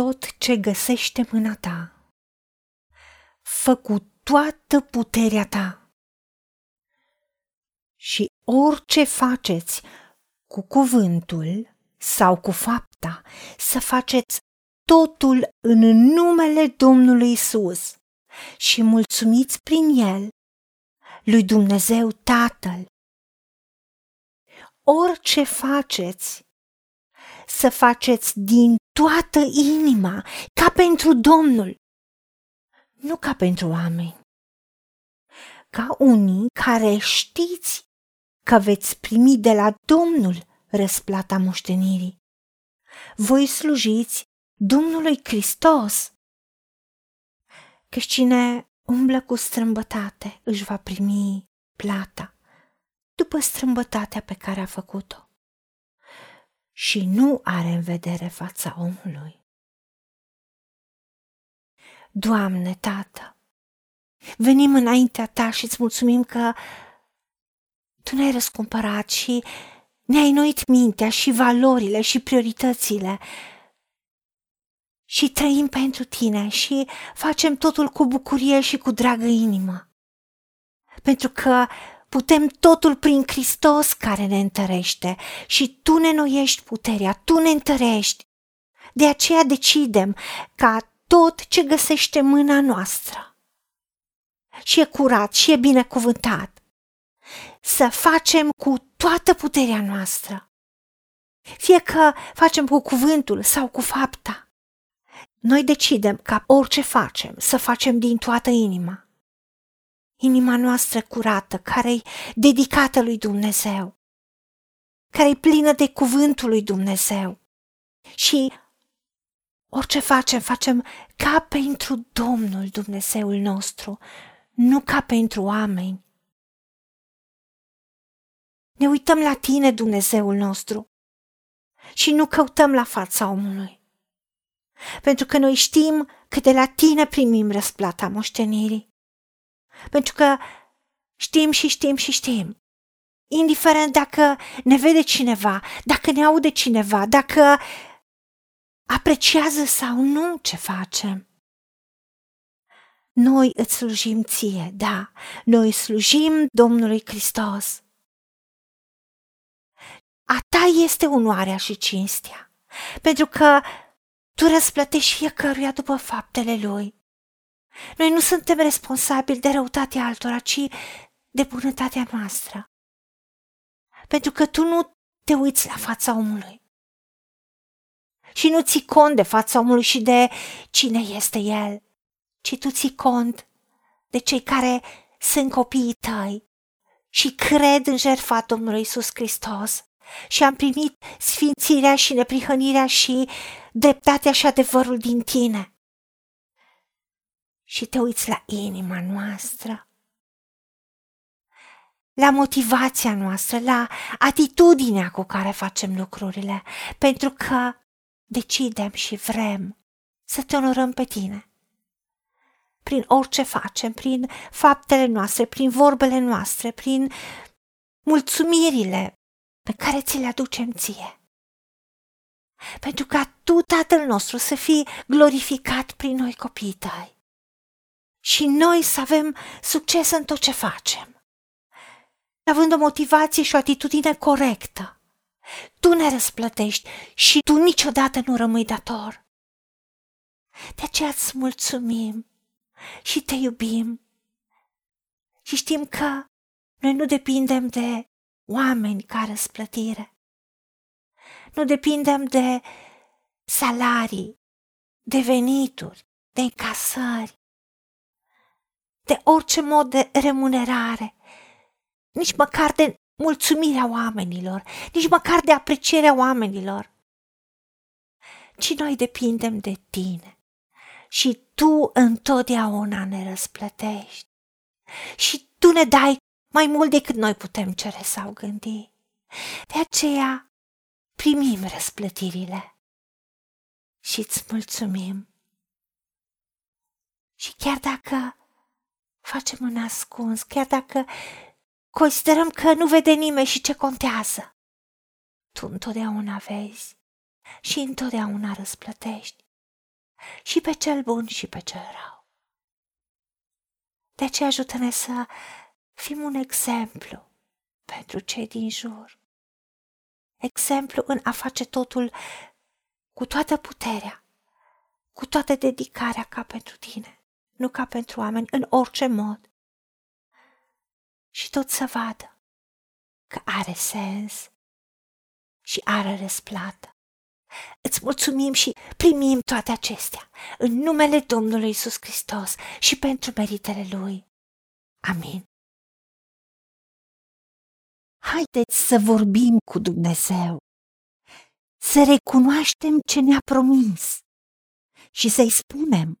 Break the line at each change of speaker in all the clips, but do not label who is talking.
tot ce găsește mâna ta. Fă cu toată puterea ta. Și orice faceți cu cuvântul sau cu fapta, să faceți totul în numele Domnului Isus și mulțumiți prin el lui Dumnezeu Tatăl. Orice faceți, să faceți din toată inima, ca pentru Domnul, nu ca pentru oameni. Ca unii care știți că veți primi de la Domnul răsplata moștenirii. Voi slujiți Domnului Hristos. Căci cine umblă cu strâmbătate își va primi plata după strâmbătatea pe care a făcut-o și nu are în vedere fața omului. Doamne, Tată, venim înaintea Ta și îți mulțumim că Tu ne-ai răscumpărat și ne-ai noit mintea și valorile și prioritățile și trăim pentru Tine și facem totul cu bucurie și cu dragă inimă. Pentru că putem totul prin Hristos care ne întărește și Tu ne noiești puterea, Tu ne întărești. De aceea decidem ca tot ce găsește mâna noastră și e curat și e binecuvântat, să facem cu toată puterea noastră. Fie că facem cu cuvântul sau cu fapta. Noi decidem ca orice facem să facem din toată inima inima noastră curată, care e dedicată lui Dumnezeu, care e plină de cuvântul lui Dumnezeu. Și orice facem, facem ca pentru Domnul Dumnezeul nostru, nu ca pentru oameni. Ne uităm la tine, Dumnezeul nostru, și nu căutăm la fața omului. Pentru că noi știm că de la tine primim răsplata moștenirii. Pentru că știm și știm și știm. Indiferent dacă ne vede cineva, dacă ne aude cineva, dacă apreciază sau nu ce facem. Noi îți slujim ție, da, noi slujim Domnului Hristos. A ta este onoarea și cinstea, pentru că tu răsplătești fiecăruia după faptele lui. Noi nu suntem responsabili de răutatea altora, ci de bunătatea noastră. Pentru că tu nu te uiți la fața omului. Și nu ții cont de fața omului și de cine este el, ci tu ții cont de cei care sunt copiii tăi și cred în jertfa Domnului Isus Hristos și am primit sfințirea și neprihănirea și dreptatea și adevărul din tine și te uiți la inima noastră, la motivația noastră, la atitudinea cu care facem lucrurile, pentru că decidem și vrem să te onorăm pe tine. Prin orice facem, prin faptele noastre, prin vorbele noastre, prin mulțumirile pe care ți le aducem ție. Pentru ca tu, Tatăl nostru, să fii glorificat prin noi copiii tăi și noi să avem succes în tot ce facem. Având o motivație și o atitudine corectă, tu ne răsplătești și tu niciodată nu rămâi dator. De aceea îți mulțumim și te iubim și știm că noi nu depindem de oameni ca răsplătire. Nu depindem de salarii, de venituri, de încasări, de orice mod de remunerare, nici măcar de mulțumirea oamenilor, nici măcar de aprecierea oamenilor, ci noi depindem de tine. Și tu întotdeauna ne răsplătești. Și tu ne dai mai mult decât noi putem cere sau gândi. De aceea primim răsplătirile. Și îți mulțumim. Și chiar dacă facem în ascuns, chiar dacă considerăm că nu vede nimeni și ce contează. Tu întotdeauna vezi și întotdeauna răsplătești. și pe cel bun și pe cel rău. De aceea ajută-ne să fim un exemplu pentru cei din jur. Exemplu în a face totul cu toată puterea, cu toată dedicarea ca pentru tine, nu ca pentru oameni, în orice mod. Și tot să vadă că are sens și are răsplată. Îți mulțumim și primim toate acestea în numele Domnului Isus Hristos și pentru meritele Lui. Amin. Haideți să vorbim cu Dumnezeu, să recunoaștem ce ne-a promis și să-i spunem,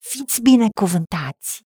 Fiți binecuvântați!